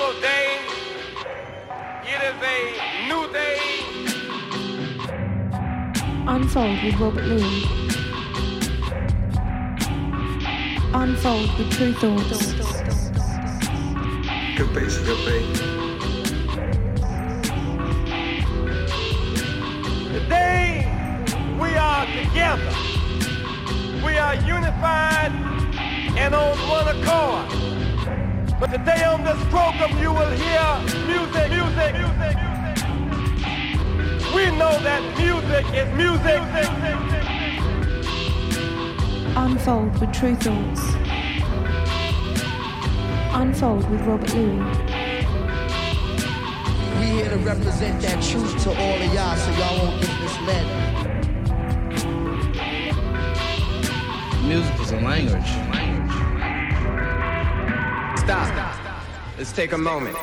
beautiful day. It is a new day. Unfold with Robert Lee. Unfold with Tru Thoughts. Capé, capé. Today we are together. We are unified and on one accord. But today on this program, you will hear music, music, music, music. We know that music is music. Unfold with Tru Thoughts. Unfold with Robert Luis. We here to represent that truth to all of y'all so y'all won't get misled. Music is a language stop. Let's take a moment.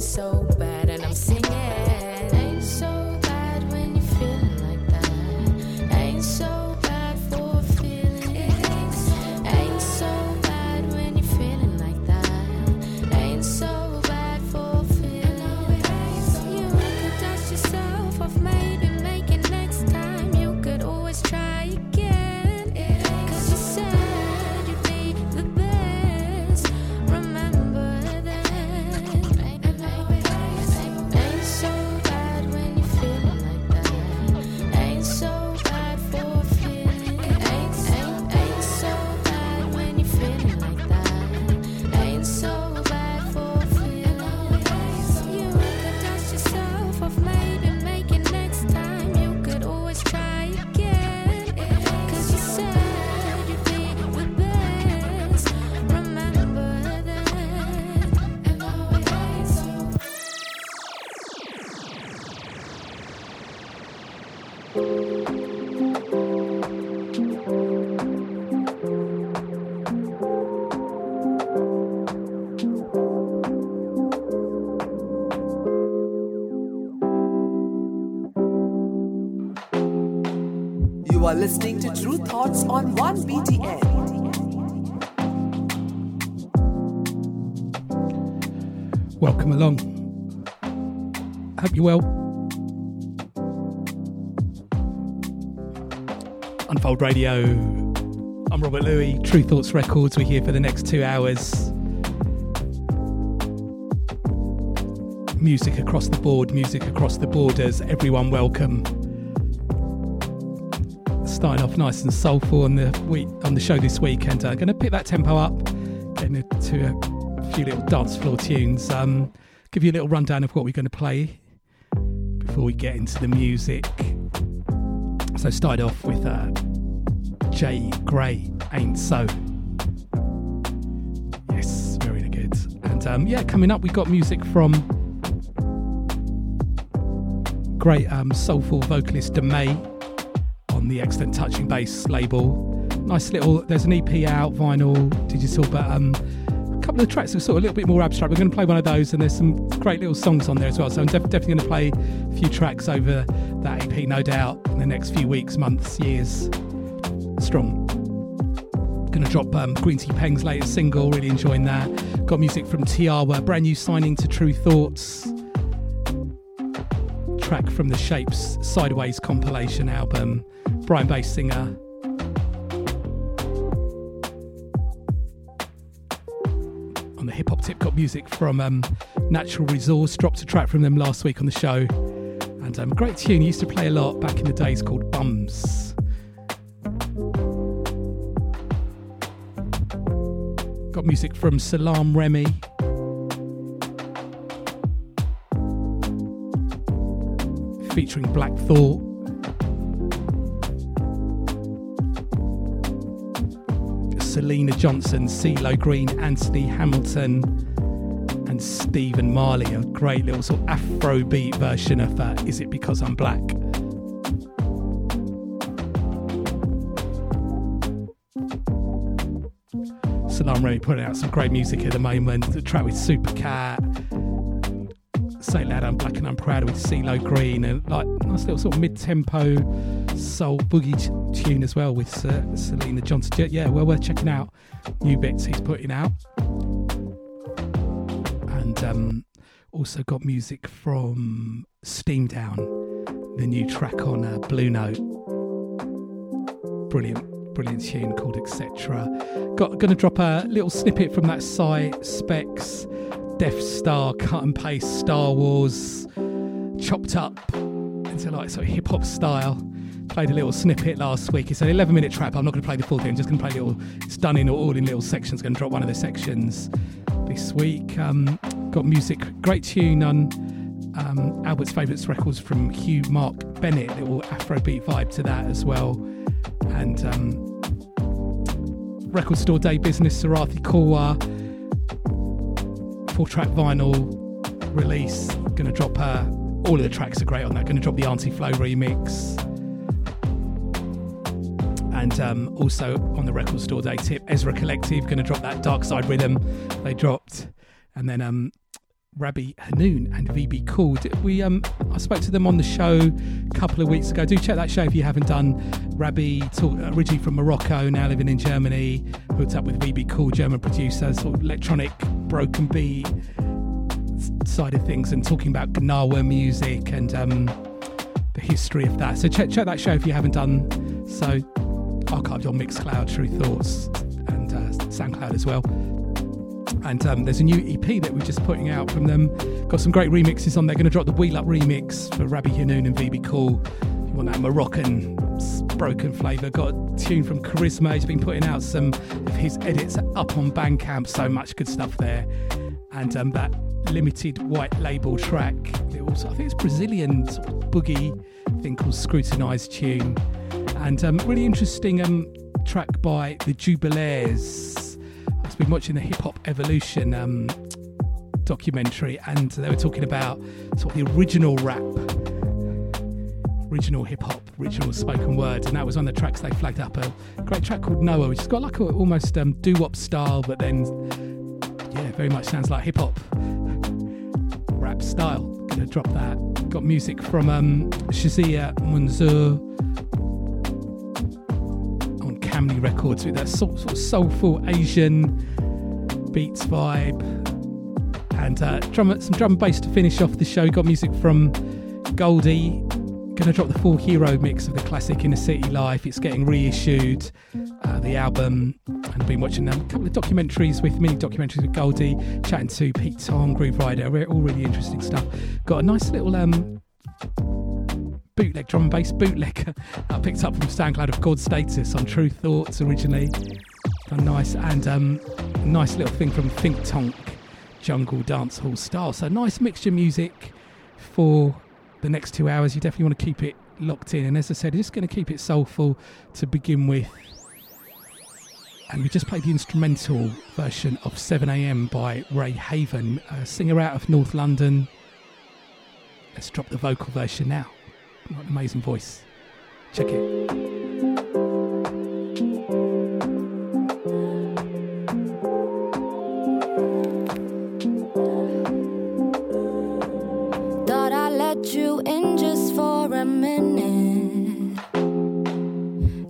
so Hope you're well. Unfold Radio. I'm Robert Luis, Tru Thoughts Records. We're here for the next two hours. Music across the board, music across the borders. Everyone welcome. Starting off nice and soulful on the week on the show this week, and uh, going to pick that tempo up, getting into a few little dance floor tunes. Um, give you a little rundown of what we're going to play before we get into the music. So start off with uh, Jay Gray, Ain't So. Yes, very good. And um, yeah, coming up, we got music from great um, soulful vocalist May on the Excellent Touching Bass label. Nice little, there's an EP out, vinyl, digital, but um, couple of tracks are sort of a little bit more abstract. We're going to play one of those, and there's some great little songs on there as well. So I'm def- definitely going to play a few tracks over that EP, no doubt, in the next few weeks, months, years. Strong. Going to drop um, Green Tea Peng's latest single, really enjoying that. Got music from Tiawa, brand new signing to Tru Thoughts track from the Shapes Sideways compilation album, Brian Bass singer. Hip hop tip, got music from um, Natural Resource, dropped a track from them last week on the show. And um, great tune, used to play a lot back in the days called Bums. Got music from Salaam Remi. featuring Black Thought. Syleena Johnson, CeeLo Green, Anthony Hamilton, and Stephen Marley. A great little sort of Afro beat version of uh, Is It Because I'm Black? Salaam Remi putting out some great music at the moment. The track with Supercat, Say Loud I'm Black and I'm Proud with CeeLo Green and like nice little sort of mid-tempo soul boogie t- tune as well with uh, Syleena Johnson. Yeah, well worth checking out. New bits he's putting out. And um, also got music from Steam Down, the new track on uh, Blue Note. Brilliant, brilliant tune called Etc. Got going to drop a little snippet from that site Specs Death Star cut and paste Star Wars chopped up into like sort of hip hop style. Played a little snippet last week. It's an 11 minute track. I'm not going to play the full thing. I'm just going to play little. It's done in all in little sections. Going to drop one of the sections this week. Um, got music, great tune on um, Albert's favourites records from Hugh Mark Bennett. Little Afrobeat vibe to that as well. And um, record store day business Sarathy Korwar four track vinyl release. Gonna drop her. All of the tracks are great on that. Gonna drop the Auntie Flo remix. And um, also on the record store day tip, Ezra Collective gonna drop that Dark Side rhythm they dropped. And then um, Rabbi Hanoun and VB Cool. We um, I spoke to them on the show a couple of weeks ago. Do check that show if you haven't done. Rabbi, talk, originally from Morocco, now living in Germany, hooked up with VB Cool, German producer, sort of electronic broken beat side of things, and talking about Gnawa music and um, the history of that. So check check that show if you haven't done. So archived on Mixcloud, Tru Thoughts, and uh, SoundCloud as well. And um, there's a new EP that we're just putting out from them. Got some great remixes on there. Going to drop the Wheel Up remix for Rabbi Hanoun and VB Cool. If you want that Moroccan broken flavour. Got a tune from Charisma. He's been putting out some of his edits up on Bandcamp. So much good stuff there. And um, that limited white label track. Also, I think it's Brazilian boogie thing called Scrutinized Tune. And um, really interesting um, track by the Jubalaires been watching the Hip Hop Evolution um, documentary, and they were talking about sort of the original rap, original hip hop, original spoken word, and that was on the tracks they flagged up. A great track called Noah, which has got like a almost um, doo wop style, but then yeah, very much sounds like hip hop rap style. Gonna drop that. Got music from um, Shazia Munzur Family Records with that sort, sort of soulful Asian beats vibe. And uh, drum, some drum and bass to finish off the show. Got music from Goldie. Gonna drop the full hero mix of the classic Inner City Life. It's getting reissued, uh, the album. And I've been watching a couple of documentaries with mini documentaries with Goldie, chatting to Pete Tong, Grooverider. All really interesting stuff. Got a nice little um, bootleg drum and bass bootleg I picked up from SoundCloud of God Status on Tru Thoughts originally. A nice and um, nice little thing from Think Tonk Jungle Dance Hall style. So nice mixture music for the next two hours. You definitely want to keep it locked in. And as I said, just going to keep it soulful to begin with. And we just played the instrumental version of 7am by Ray Haven, a singer out of North London. Let's drop the vocal version now. What an amazing voice. Check it. Thought I let you in just for a minute.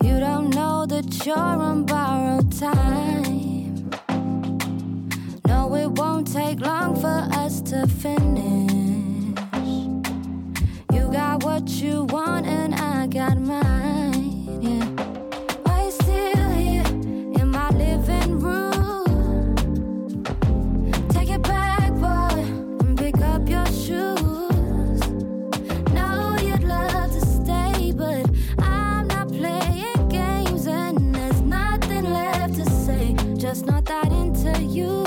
You don't know that you're on borrowed time. No, it won't take long for us to finish. What you want, and I got mine. Yeah. Why you still here in my living room? Take it back, boy, and pick up your shoes. Know you'd love to stay, but I'm not playing games, and there's nothing left to say. Just not that into you.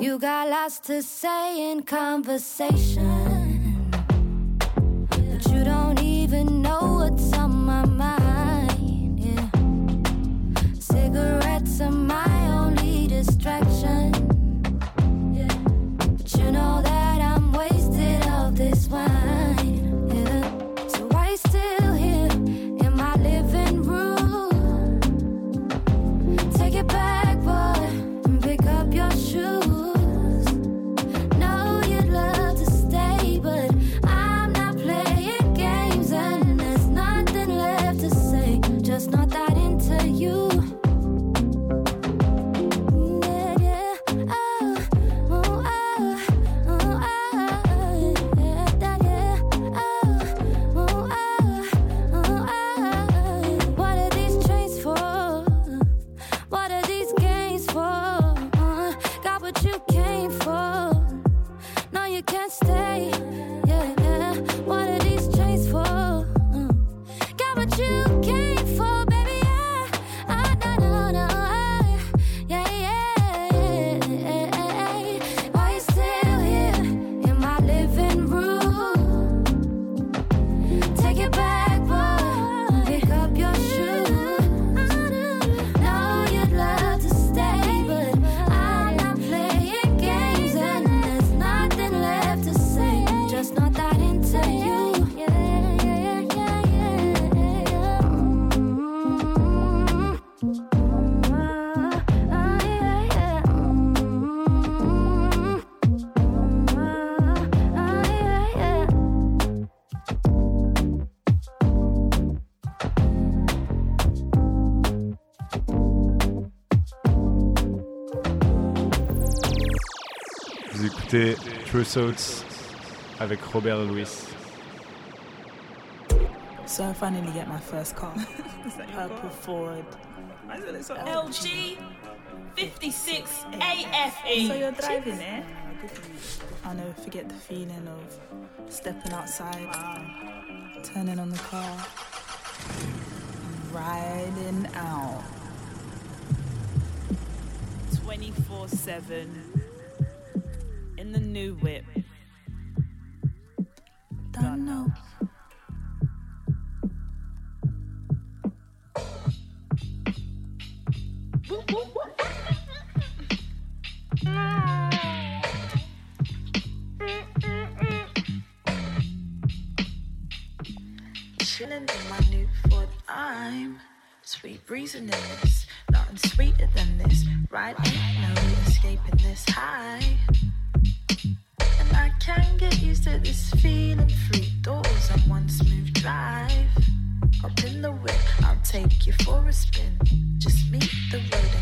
You got lots to say in conversation, only écoutez avec Robert Luis. So I finally get my first car. Purple Ford. LG 56 AFE. So you're driving it? I'll never forget the feeling of stepping outside, turning on the car, and riding out. 24 7 in the new whip. Don't know. Chilling in my new Ford, I'm sweet breezing this. Nothing sweeter than this. Right, ain't no escaping this high this feeling. Doors one smooth drive. Up in the whip, I'll take you for a spin. Just meet the road.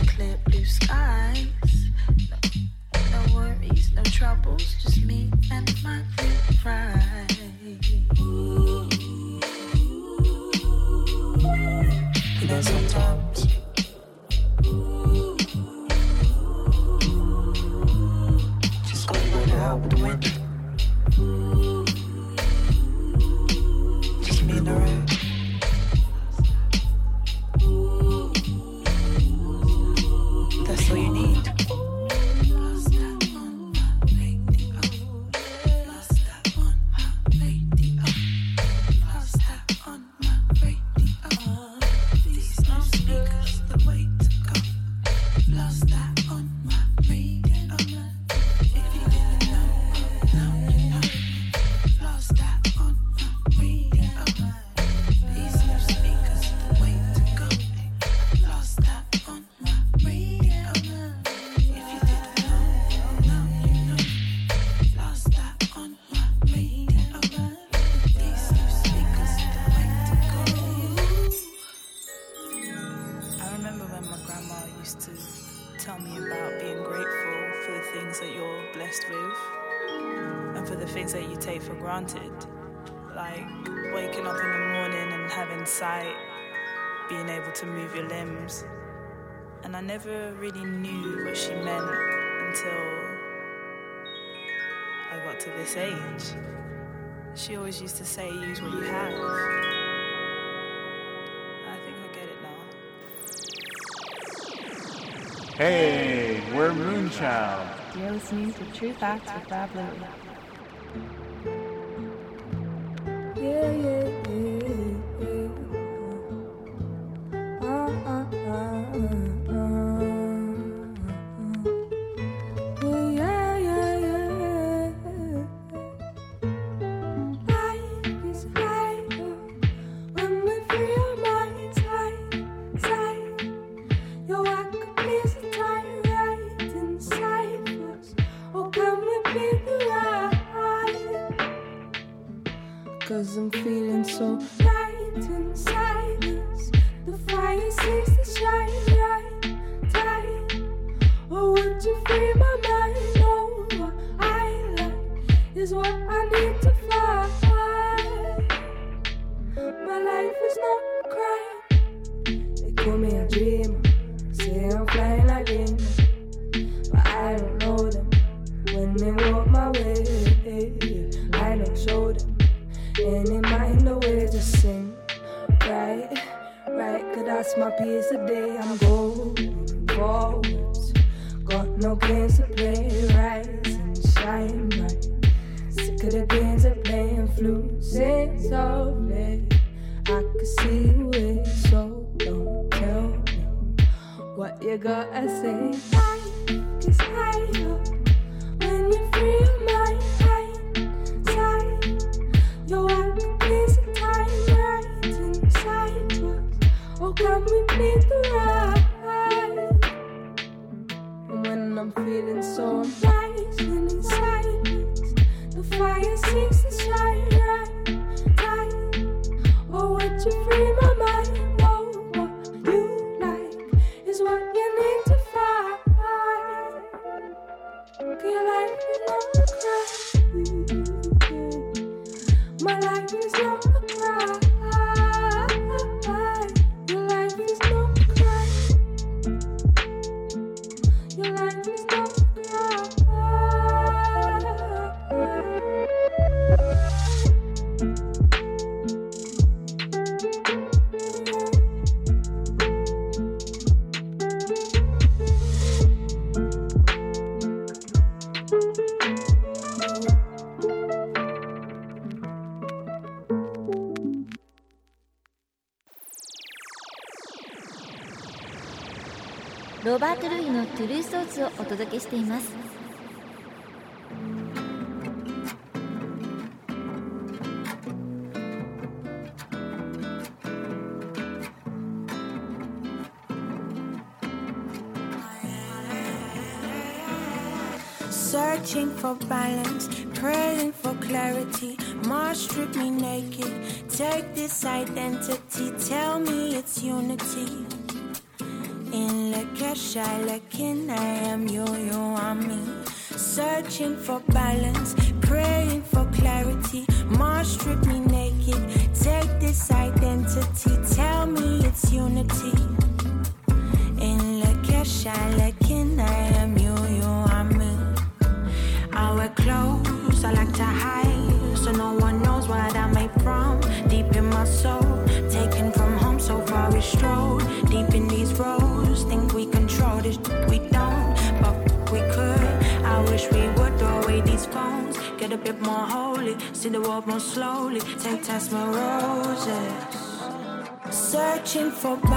Child. You're listening to True Facts with Rob Louie. Yeah, yeah. 話をお届けしています「Searching for balance」for back. for my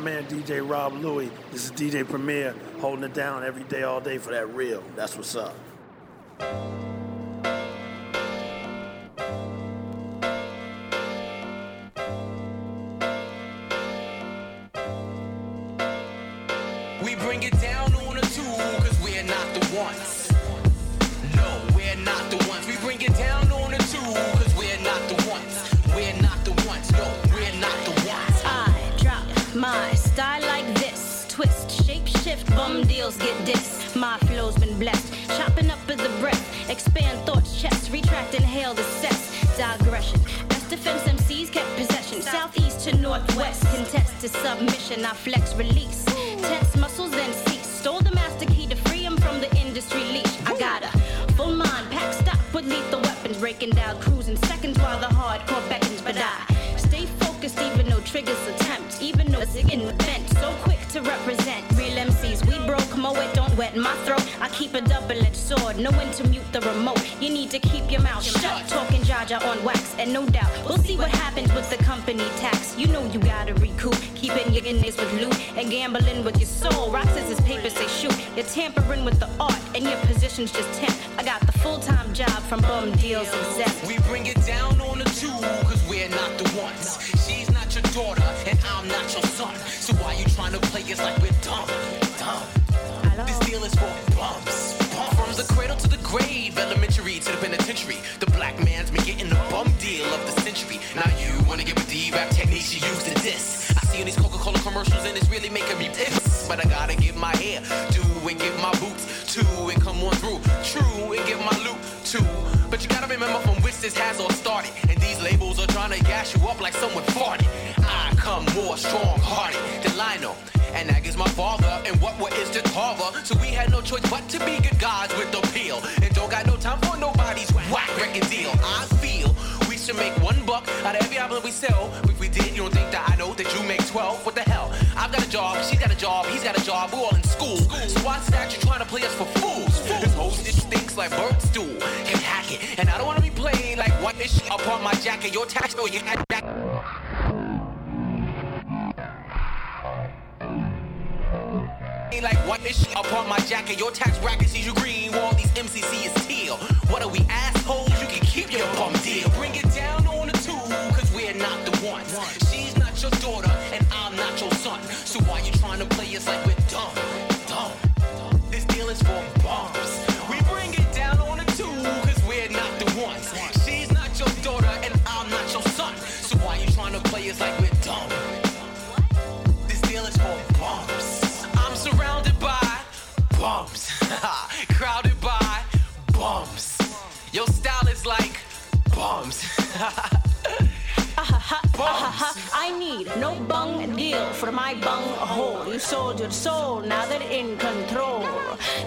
man DJ Rob Louie. This is DJ Premier holding it down every day, all day for that real. That's what's up. No bung deal for my bung hole. You sold your soul, now that in control.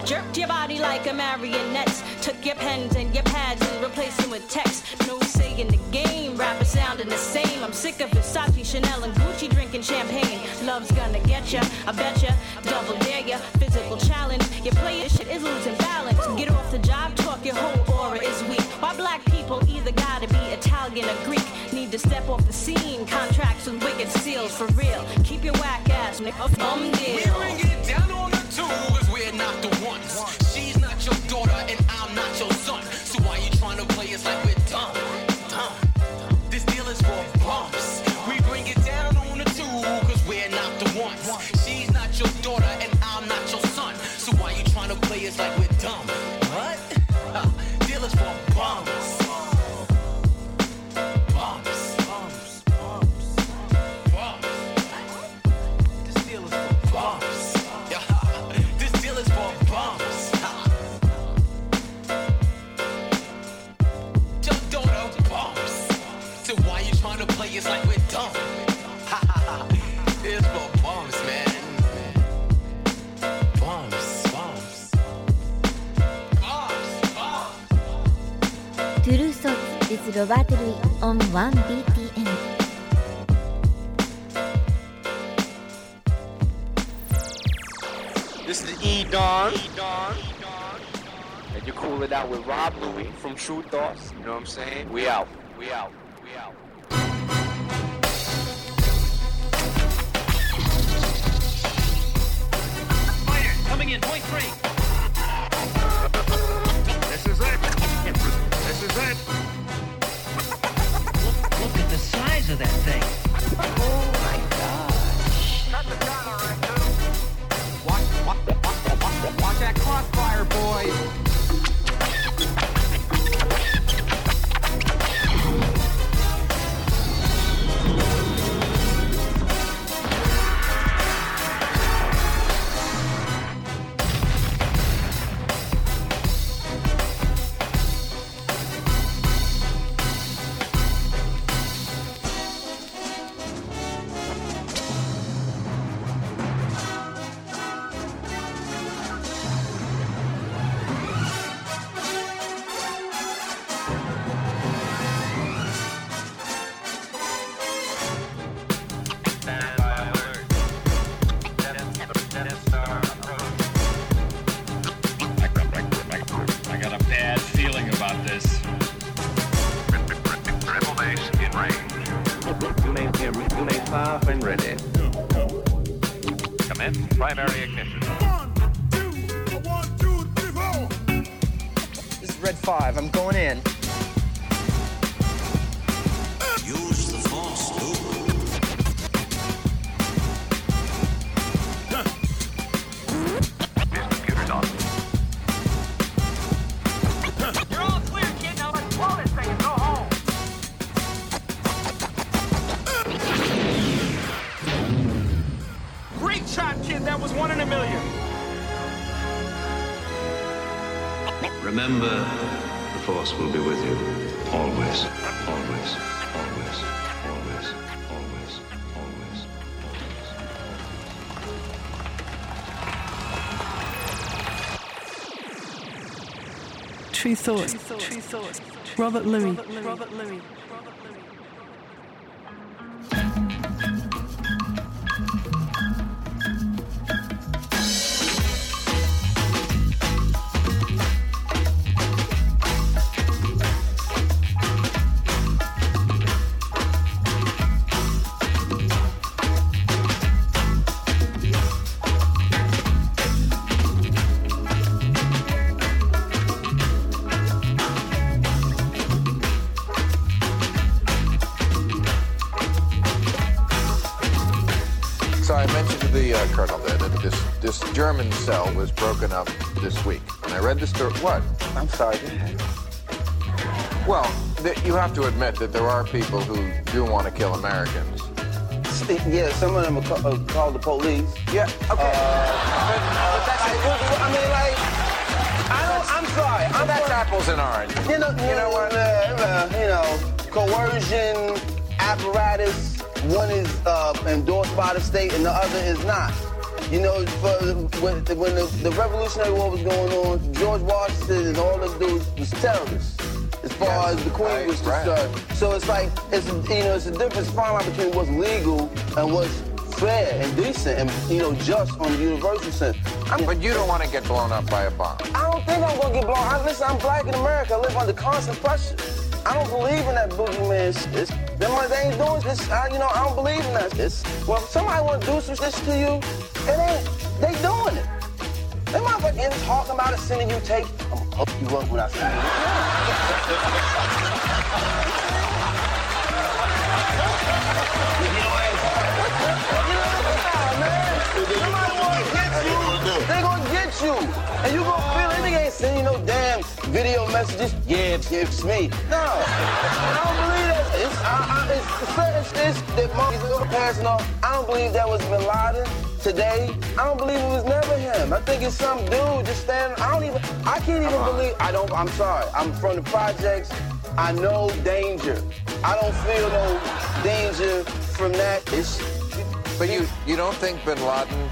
Jerked your body like a marionette. Took your pens and your pads and replaced them with text. No say in the game, rappers sounding the same. I'm sick of Versace, Chanel, and Gucci drinking champagne. Love's gonna get ya, I bet ya. Double dare ya, physical challenge. Your player shit is losing balance. Get off the job talk, your whole aura is weak. Why black people either gotta and a Greek need to step off the scene. Contracts with wicked seals for real. Keep your whack ass nigga Bum deal. We bring it down on the two, cause we're not the ones. She's not your daughter and I'm not your son. So why you trying to play us like we're Robert Luis on 1BTN. This is E Don. And you're cool it out with Rob Louie from Tru Thoughts. You know what I'm saying? We out. We out. We out. Fighters coming in point three. This is it. This is it size of that thing. Oh my Watch, that crossfire, boys. With you. Always. Always. Always. Always. Always. Always. Tru Thoughts. Tru Thoughts. Robert Luis. Robert Luis. What? I'm sorry. Well, you have to admit that there are people who do want to kill Americans. Yeah, some of them are, ca- are called the police. Yeah, okay. but, that's I, mean, like, I don't, I'm sorry. I'm that's for- apples and oranges. You know, you know what? Uh, uh, you know, coercion apparatus. One is uh, endorsed by the state, and the other is not. You know, for, when, when the, the Revolutionary War was going on, George Washington and all them dudes was terrorists. As far as the Queen right, was right. concerned, so it's like it's you know it's a difference fine line between what's legal and what's fair and decent and you know just on the universal sense. I'm, But you don't want to get blown up by a bomb. I don't think I'm gonna get blown. I, listen, I'm black in America. I live under constant pressure. I don't believe in that boogeyman shit. Them ones they ain't doing this. I, you know, I don't believe in that. It's, well, if somebody want to do some shit to you, it ain't. They doing it. They motherfuckers ain't talking about it, sending you tape. I'm gonna hook you up when I see you. you know what? You know what? They gonna get you. And you gonna feel it. They ain't sending no damn video messages. Yeah, it's me. No. I don't believe that. It's, I, I, it's, it's, it's that monkeys are passing off. I don't believe that was Bin Laden today. I don't believe it was never him. I think it's some dude just standing. I don't even, I can't even believe, I don't, I'm sorry. I'm from the projects. I know danger. I don't feel no danger from that. It's, But you you don't think Bin Laden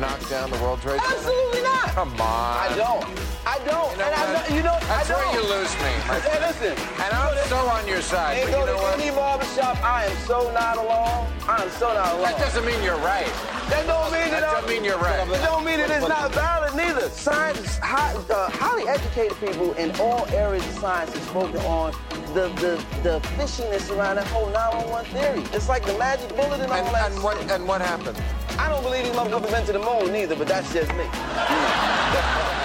knocked down the World Trade Center? Absolutely not. Come on. I don't. I don't. You know and I know, you know, That's I don't. where you lose me. Hey, listen. And I'm so on your side. But go you know to what? any barbershop. I am so not alone. I am so not alone. That doesn't mean you're right. That don't mean that, That don't mean you're right. It don't mean that it's not valid neither. Science, high, uh, highly educated people in all areas of science have spoken on the the the fishiness around that whole 911 theory. It's like the magic bullet and all And, that. and what and what happened? I don't believe these motherfuckers been to the moon neither, but that's just me.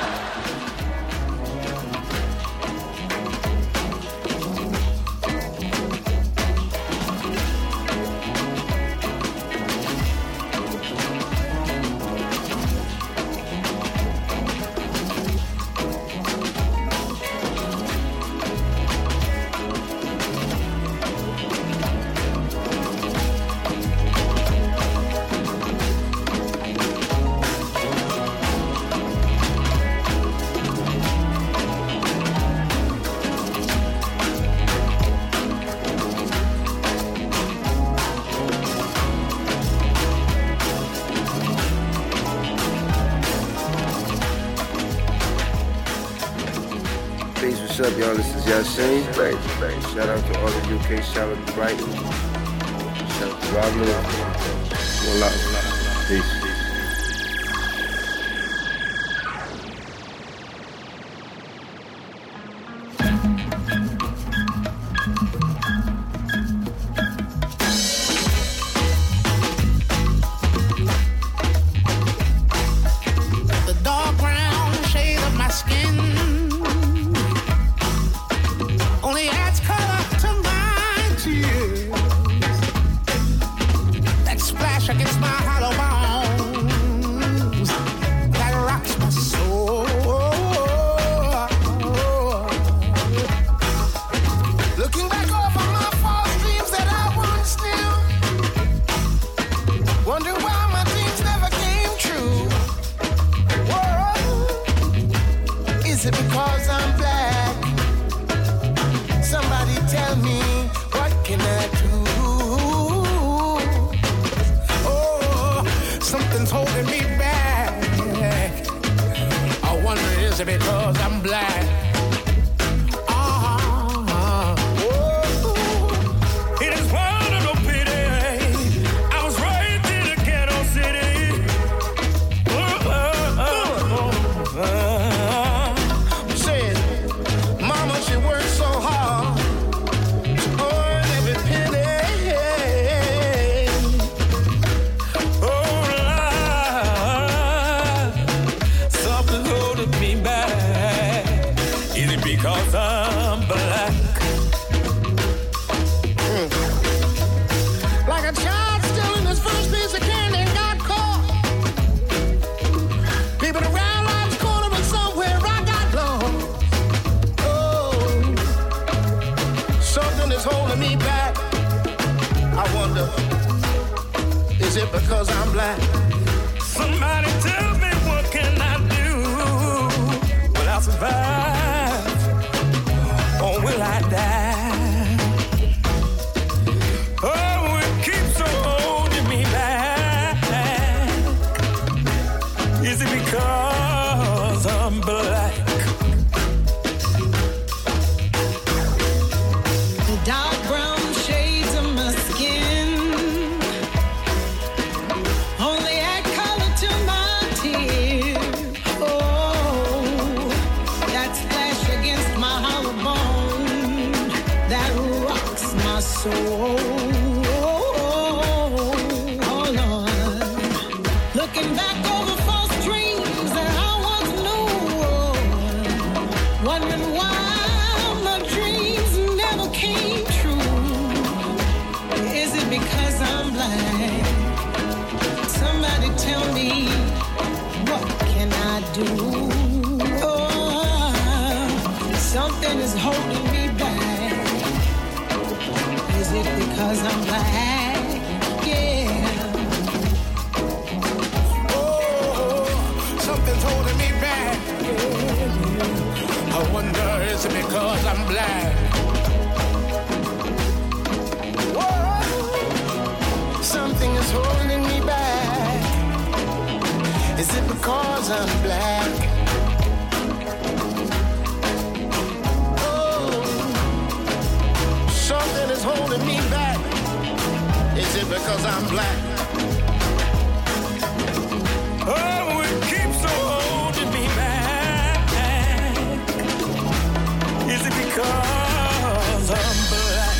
up, y'all? This is Yasiin. Shout out to all the UK, shout out to Brighton. Shout out to Rob Luis. One love. Peace. Because I'm black? Oh, something is holding me back. Is it because I'm black? Oh, it keeps on holding me back. Is it because I'm black?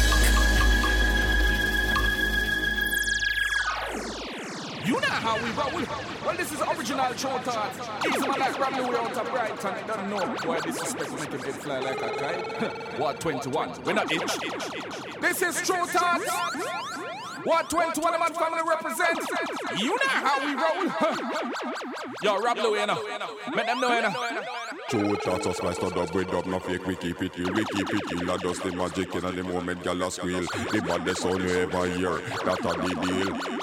You know how we roll. This is original show thoughts. Easy man like Ramley way out of Brighton. I don't know why disrespect make him fly like a kite. What 21? We're not itch. This is Tru Thoughts. What 21 man family represents. You know how we roll. Yo, Rob Louie, you know. Make them know, you know. True thoughts my stud up with up, no fake, we keep it real, we keep it real. Not just the magic in the moment, gal a squeal. The baddest sound you ever hear, that a the deal.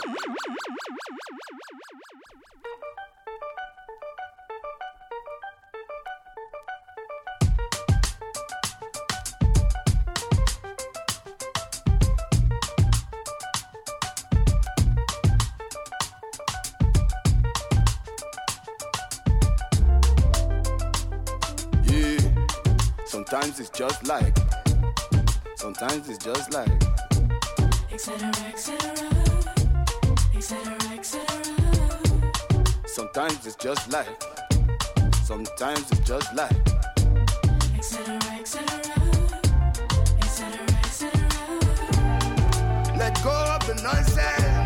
Sometimes it's just like, sometimes it's just like. Etc. Etc. Etc. Etc. Sometimes it's just like, sometimes it's just like. Etc. Etc. Etc. Etc. Let go of the nonsense,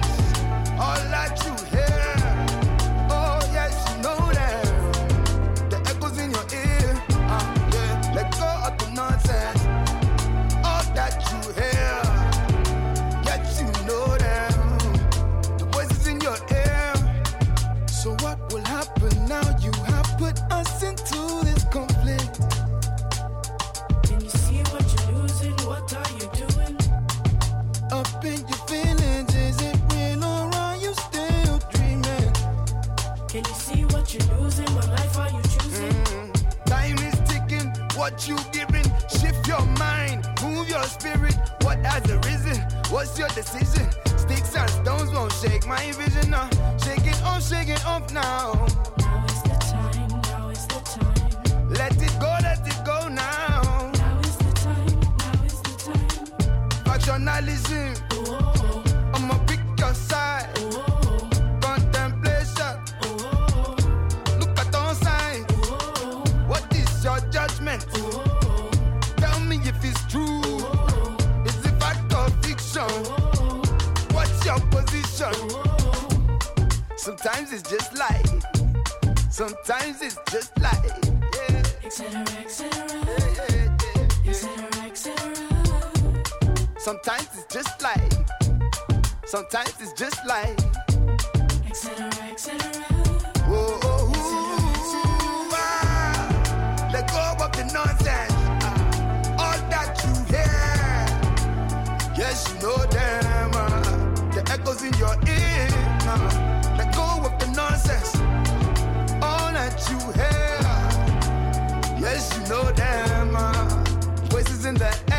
what you giving? Shift your mind, move your spirit. What has arisen? What's your decision? Sticks and stones won't shake my vision now. Shake it off, shake it off now. Now is the time. Now is the time. Let it go, let it go now. Now is the time, now is the time. Factionalism. I'ma Sometimes it's just like. Yeah. Etc. Etc. Sometimes it's just like. Sometimes it's just like. Etc. Etc. Whoa, oh, ooh, ah. Let go of the nonsense. ah. All that you hear. Yes, you know them. ah. The echoes in your ear. ah. Let go of the nonsense. You hear. Yes, you know them. ah. Voices in the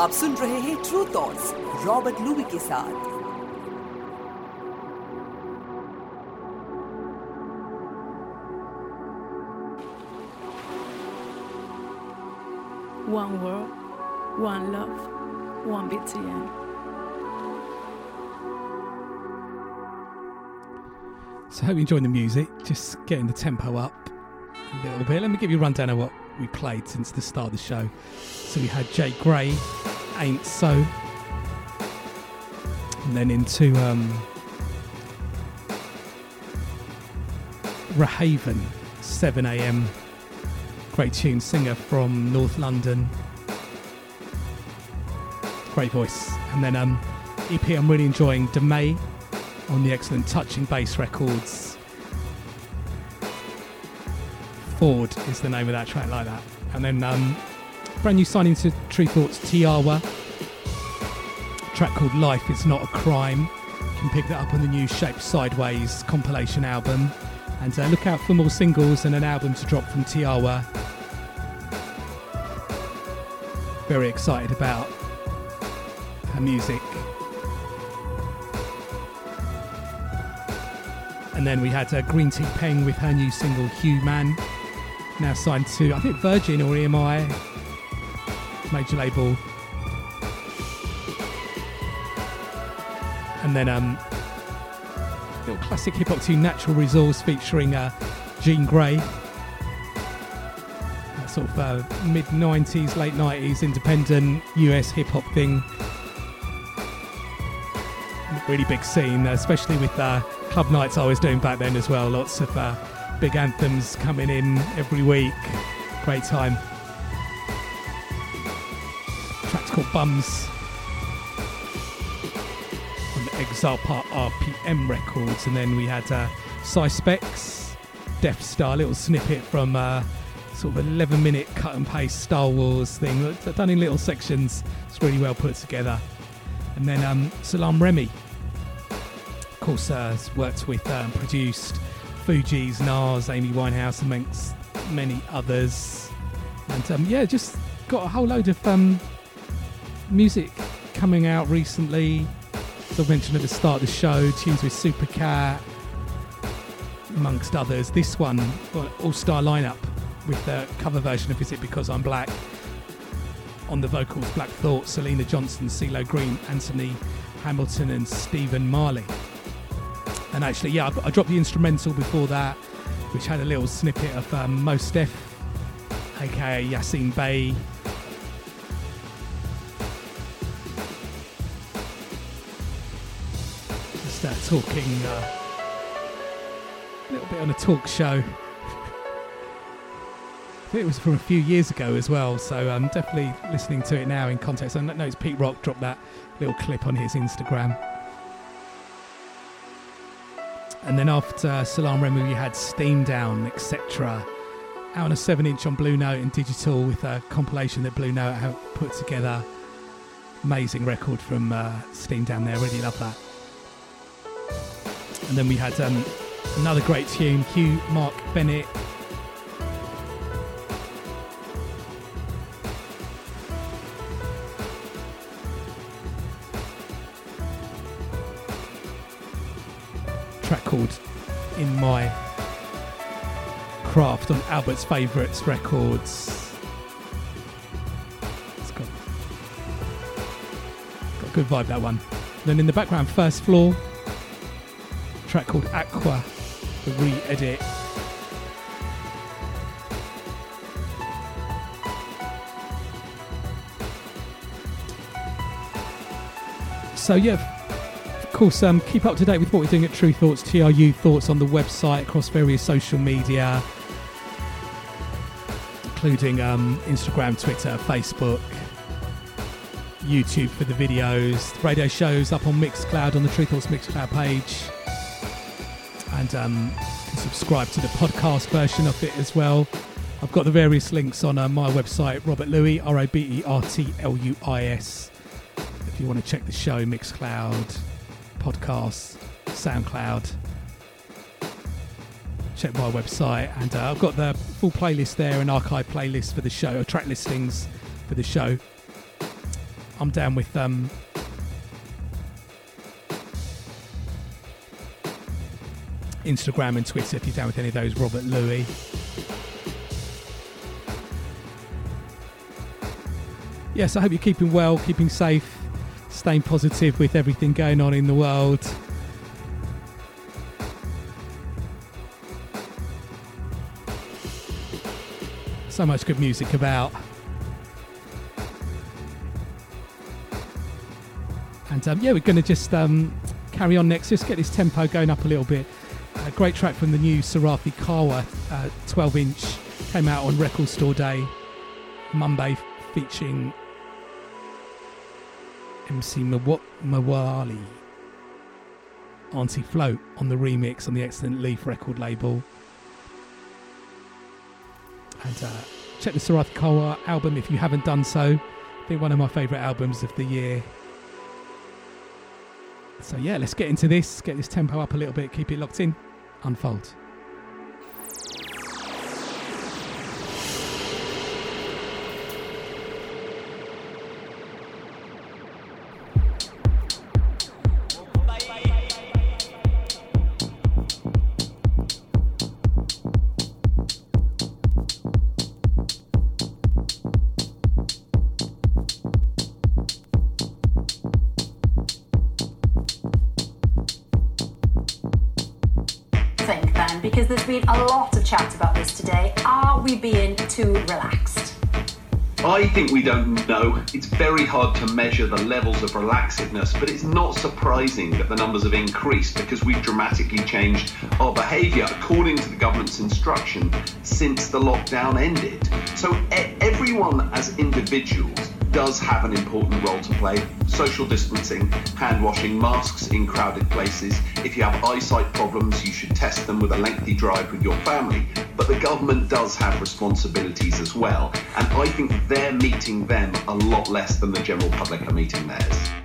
आप सुन रहे हैं true thoughts Robert Louis के साथ One world, one love, one BTN. So I hope you enjoying the music. Just getting the tempo up a little bit. Let me give you a rundown of what we played since the start of the show. So we had Jake Gray, Ain't So, and then into um, Rahaven, 7 a.m. Great tune, singer from North London. Great voice. And then um, EP I'm really enjoying, Demae on the excellent Touching Bass Records. Ford is the name of that track, like that. And then um, brand new signing to Tru Thoughts, Tiawa. Track called Life Is Not a Crime. You can pick that up on the new Shape Sideways compilation album. And uh, look out for more singles and an album to drop from Tiawa. Very excited about her music. And then we had uh, Green Tea Peng with her new single Human, now signed to I think Virgin or EMI, major label. And then um, little classic hip hop tune, Natural Resource, featuring uh, Jean Grae. Sort of uh, mid 90s, late 90s independent US hip hop thing. Really big scene, especially with uh, club nights I was doing back then as well. Lots of uh, big anthems coming in every week. Great time. Called Bums on Exile Part RPM Records, and then we had uh, Cy Specs, Death Star, little snippet from uh, sort of 11 minute cut and paste Star Wars thing, done in little sections. It's really well put together. And then um, Salaam Remi, of course, uh, worked with uh, and produced Fugees, Nas, Amy Winehouse, amongst many others. And um, yeah, just got a whole load of um, music coming out recently. As I mentioned at the start of the show, tunes with Supercat, amongst others. This one, all star lineup with the cover version of Is It Because I'm Black? On the vocals, Black Thought, Syleena Johnson, CeeLo Green, Anthony Hamilton, and Stephen Marley. And actually, yeah, I, dropped the instrumental before that, which had a little snippet of um, Mos Def, aka Yasiin Bey. Talking uh, a little bit on a talk show. It was from a few years ago as well, so I'm definitely listening to it now in context. I know it's Pete Rock dropped that little clip on his Instagram. And then after Salaam Remi, we had Steam Down, etc. Out on a 7 inch on Blue Note and digital with a compilation that Blue Note have put together. Amazing record from uh, Steam Down there, really love that. And then we had um, another great tune, Hugh Mark Bennett. Track called In My Craft on Albert's Favourites Records. Got a good vibe that one. Then in the background, First Floor, track called Aqua, the re-edit. So yeah, of course, um, keep up to date with what we're doing at Tru Thoughts, TRU Thoughts on the website across various social media, including um, Instagram, Twitter, Facebook, YouTube for the videos, radio shows up on Mixcloud on the Tru Thoughts Mixcloud page, and um, subscribe to the podcast version of it as well. I've got the various links on uh, my website, Robert Luis, R O B E R T L U I S. If you want to check the show, Mixcloud, podcasts, SoundCloud, check my website, and uh, I've got the full playlist there, an archive playlist for the show, track listings for the show. I'm down with um, Instagram and Twitter if you're down with any of those. Robert Luis. Yes, I hope you're keeping well, keeping safe, staying positive with everything going on in the world. So much good music about. And um, yeah, we're going to just um, carry on next, just get this tempo going up a little bit. Great track from the new Sarathy Korwar uh, 12 inch came out on Record Store Day, Monday, featuring MC Mawa- Mawali, Auntie Flo on the remix on the Excellent Leaf record label. And uh, check the Sarathy Korwar album if you haven't done so. I think one of my favourite albums of the year. So yeah, let's get into this, get this tempo up a little bit, keep it locked in, unfold. Don't know. It's very hard to measure the levels of relaxedness, but it's not surprising that the numbers have increased because we've dramatically changed our behaviour according to the government's instruction since the lockdown ended. So everyone as individuals does have an important role to play. Social distancing, hand washing, masks in crowded places. If you have eyesight problems, you should test them with a lengthy drive with your family. But the government does have responsibilities as well, and I think they're meeting them a lot less than the general public are meeting theirs.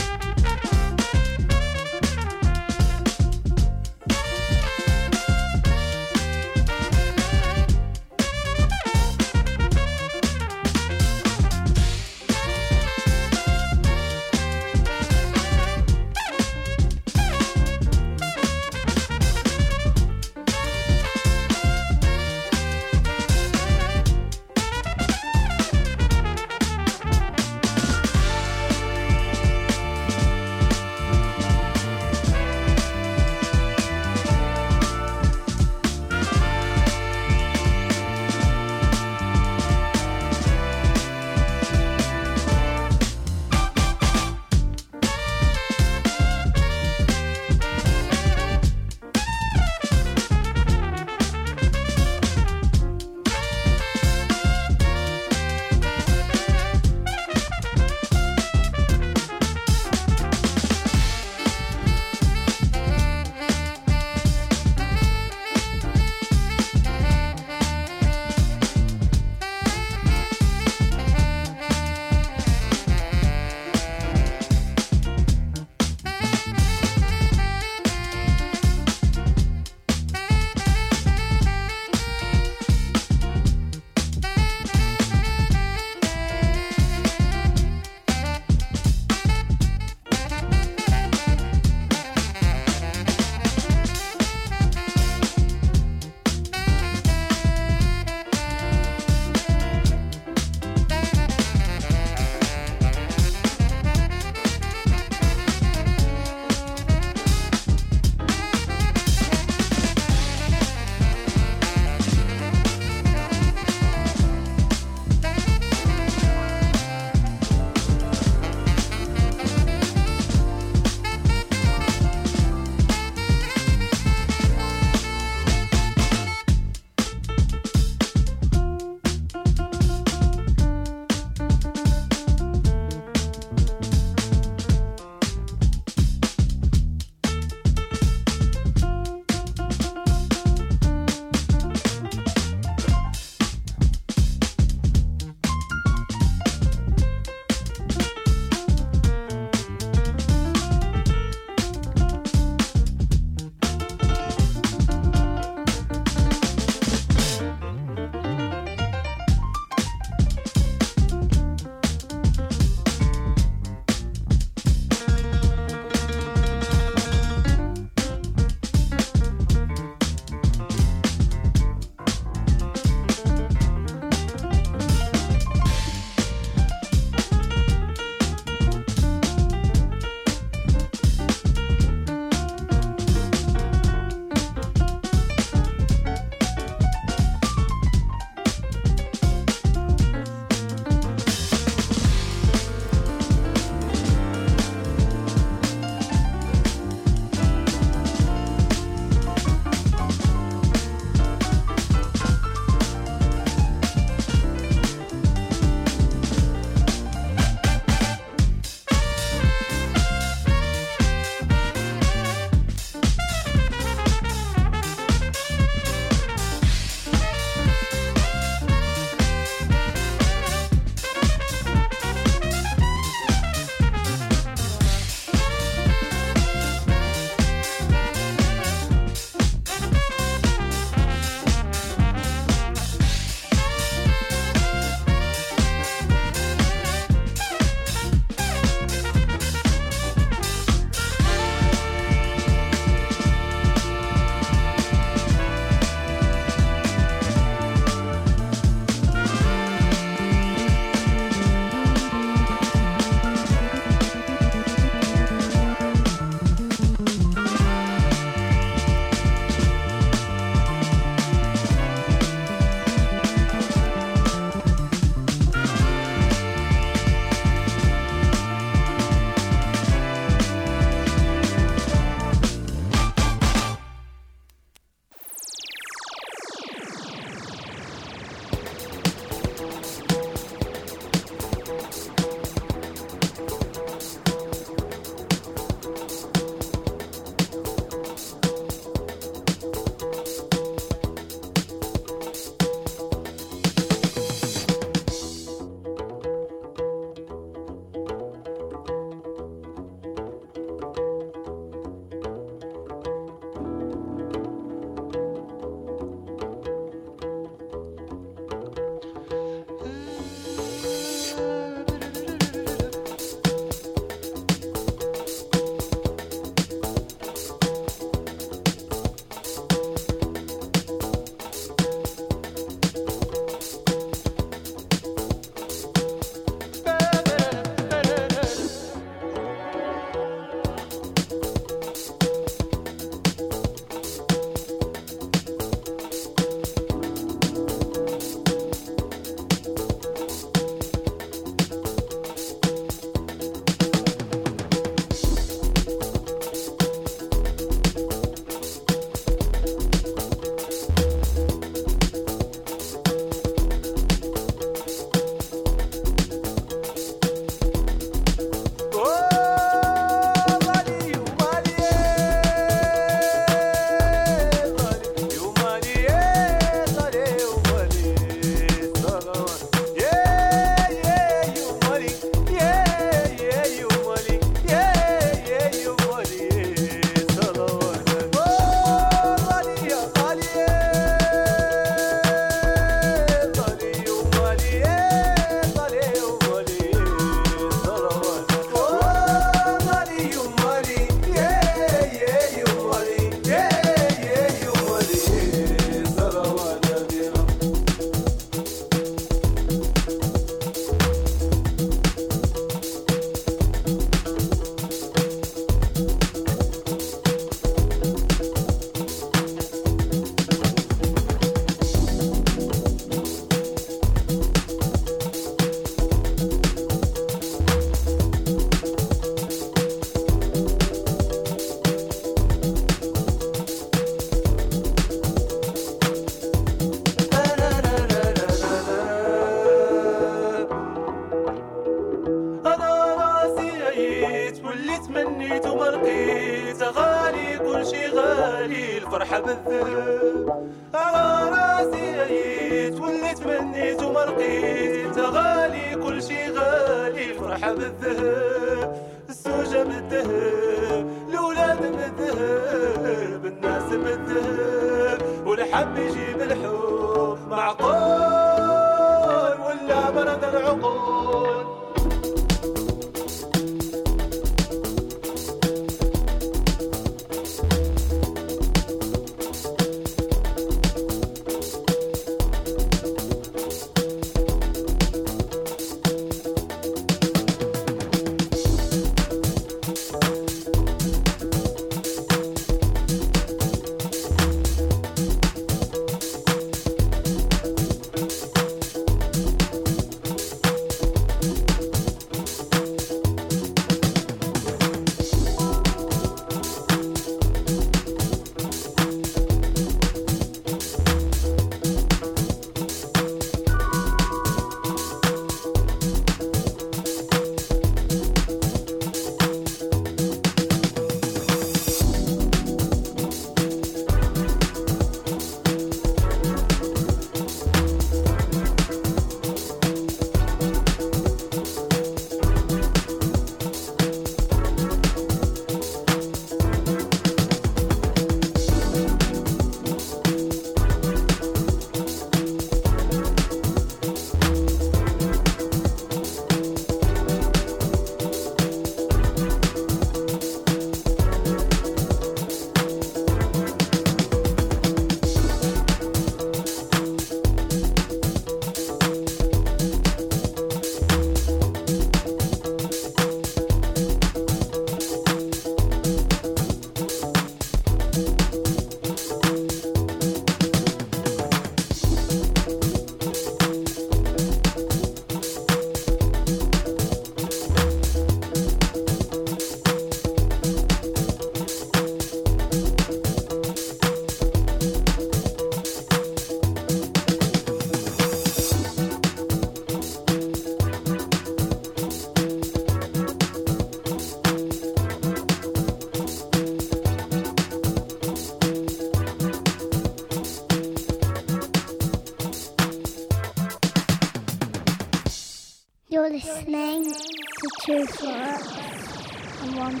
two and one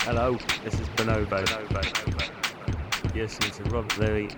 Hello, this is Bonobo. You're listening to Robert Luis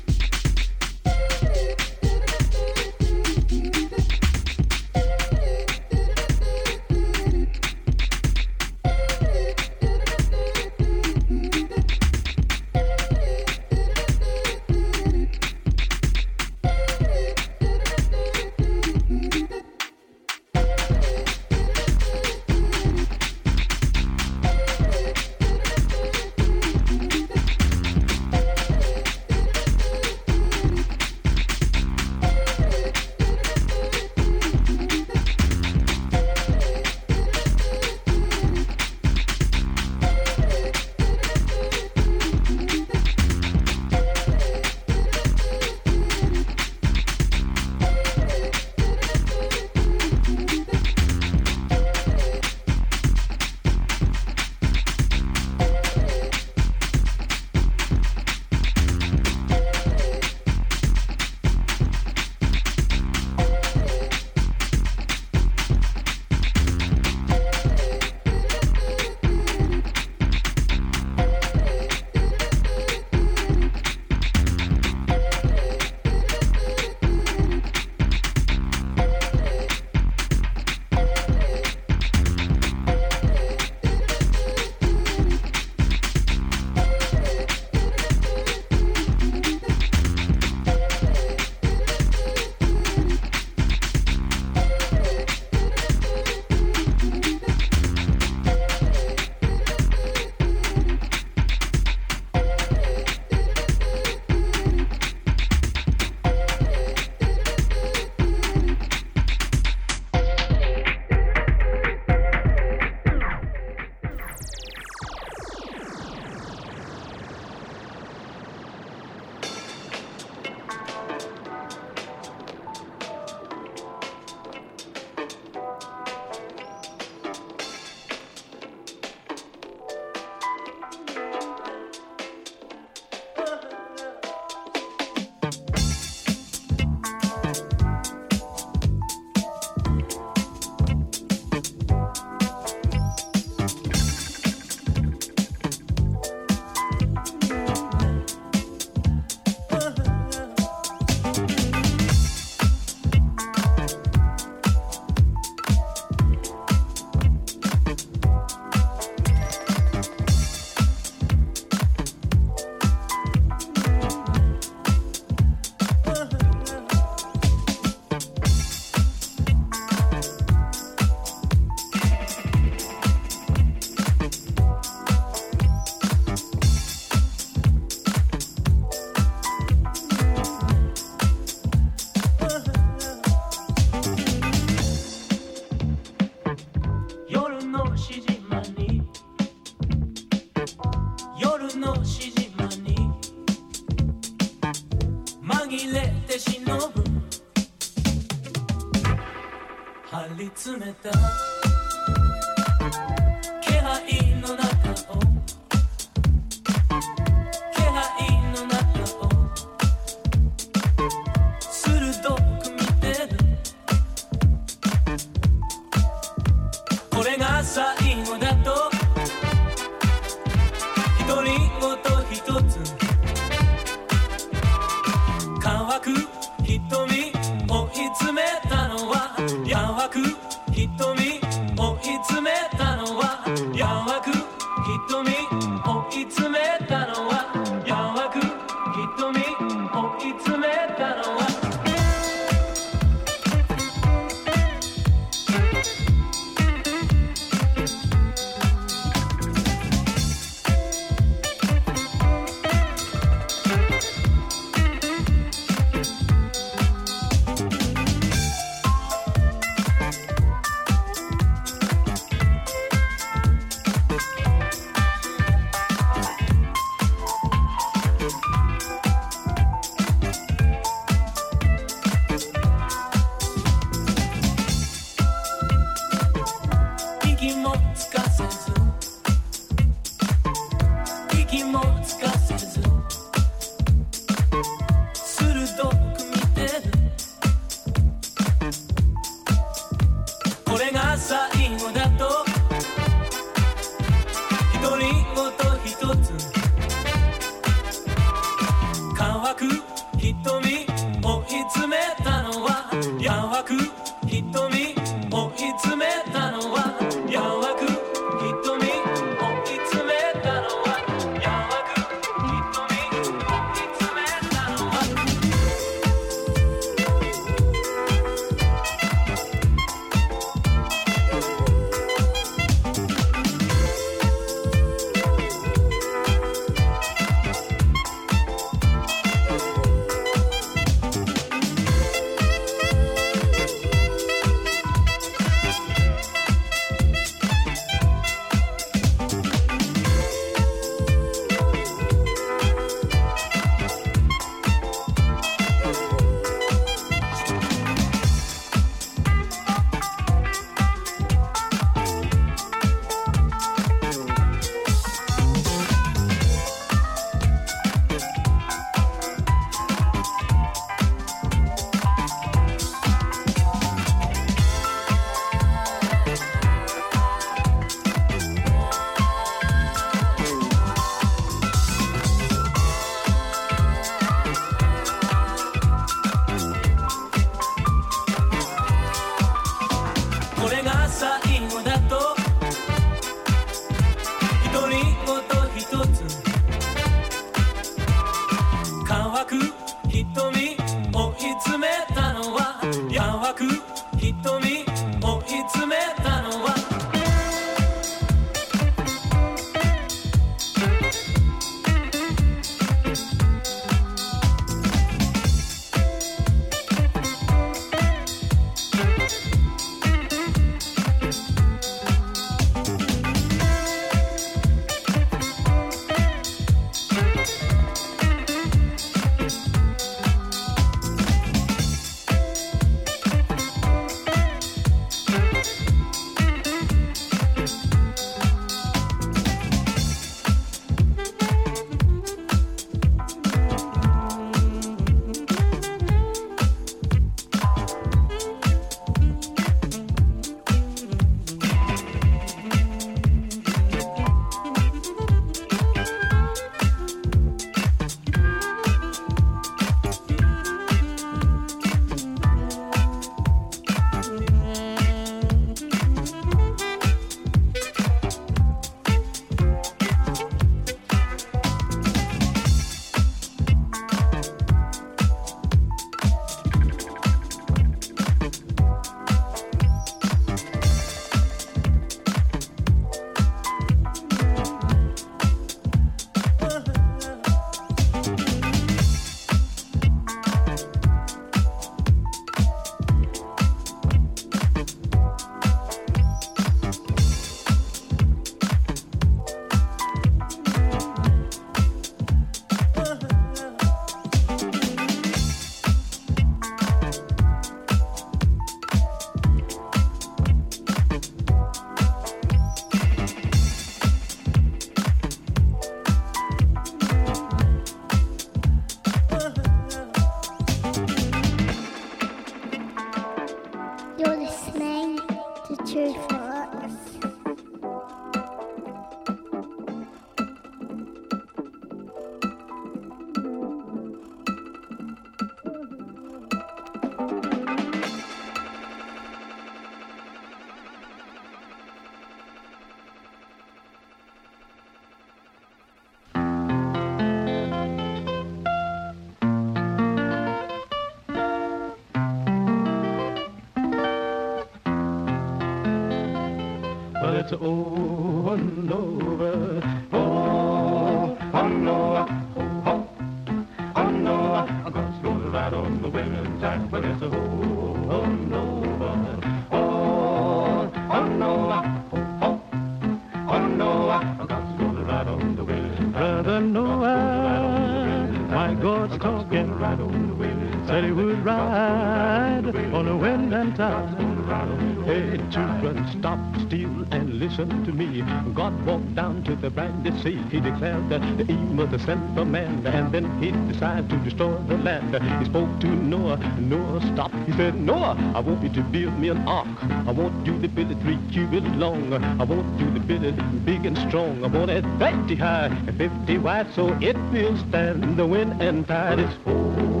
listen to me. God walked down to the brandy sea. He declared that evil was sent from man, and then he decided to destroy the land. He spoke to Noah. Noah stopped. He said, Noah, I want you to build me an ark. I want you to build it three cubits long. I want you to build it big and strong. I want it 50 high and 50 wide, so it will stand the wind and tide. It's oh,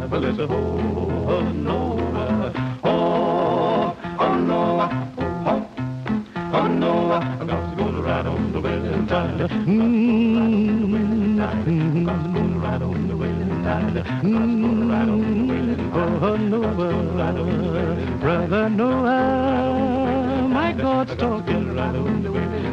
wind tide, but it's a oh, oh no, oh, oh no, oh, oh no, I got to go to ride on the wind and tide. Mm-hmm. Got to go to ride on the wind tide. Got to go to ride on the wind tide. Oh Noah, brother Noah, my God's talking.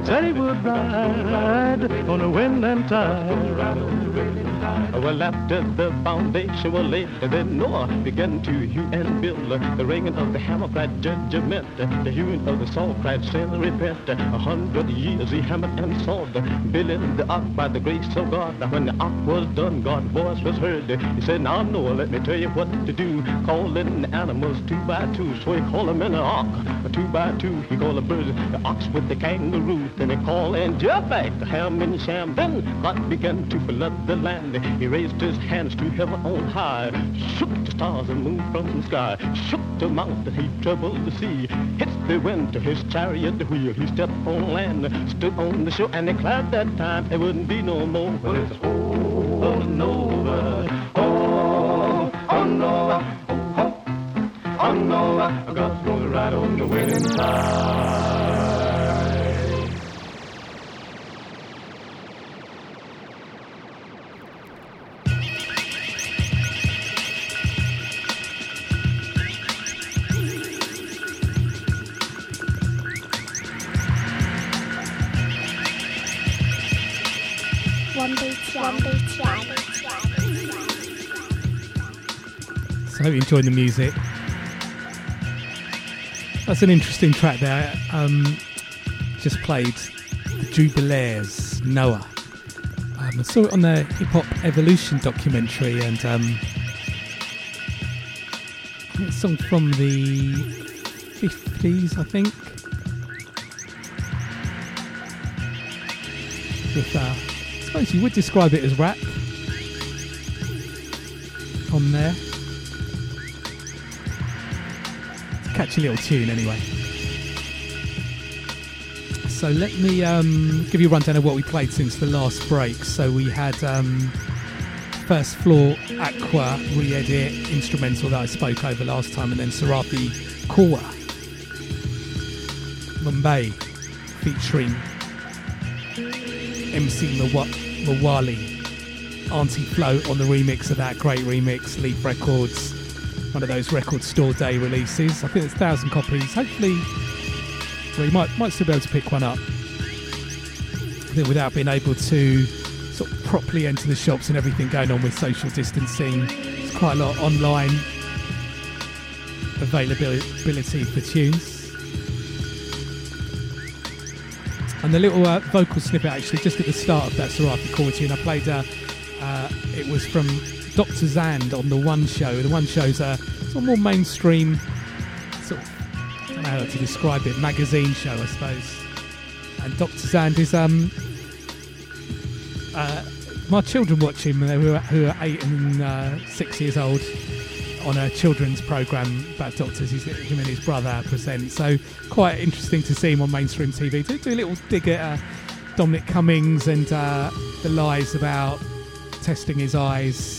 Said he would ride on the wind and tide. Well, after the foundation was laid, then Noah began to hew and build. The ringing of the hammer cried judgment. The hewing of the saw cried sin repent. A hundred years he hammered and sawed, building the ark by the grace of God. When the ark was done, God's voice was heard. He said, now Noah, let me tell you what to do. Calling the animals two by two. So he called them in the ark, two by two. He called the birds, the ox with the kangaroo. Then he called and back the ham and sham. Then God began to flood the land. He raised his hands to heaven on high, shook the stars and moon from the sky, shook the mountain, he troubled the sea, hit the wind to his chariot wheel. He stepped on land, stood on the shore, and declared that time there wouldn't be no more. But it's over and over, oh, oh Noah, oh, oh, oh Noah, I got to go right on the winning side. I hope you enjoyed the music. That's an interesting track there. Um, just played the Jubalaires, Noah. Um, I saw it on the Hip Hop Evolution documentary, and um, it's a song from the 50s, I think. With, uh, I suppose you would describe it as rap on there. Catchy little tune, anyway. So let me um, give you a rundown of what we played since the last break. So we had um, First Floor Aqua re-edit instrumental that I spoke over last time, and then Sarathy Korwar Mumbai featuring MC Mawa- Mawali, Auntie Flo on the remix of that great remix, Leaf Records, one of those record store day releases. I think it's thousand copies. Hopefully, you might might still be able to pick one up. I think without being able to sort of properly enter the shops and everything going on with social distancing, it's quite a lot online availability for tunes. And the little uh, vocal snippet, actually, just at the start of that Sarathy Korwar tune, I played. Uh, uh, it was from Dr. Xand on the One Show. The One Show's a sort of more mainstream, sort of, I don't know how to describe it, magazine show, I suppose. And Dr. Xand is um, uh, my children watch him who are, who are eight and uh, six years old on a children's program about doctors. He's, him and his brother present. So quite interesting to see him on mainstream TV. Do, do a little dig at uh, Dominic Cummings and uh, the lies about testing his eyes.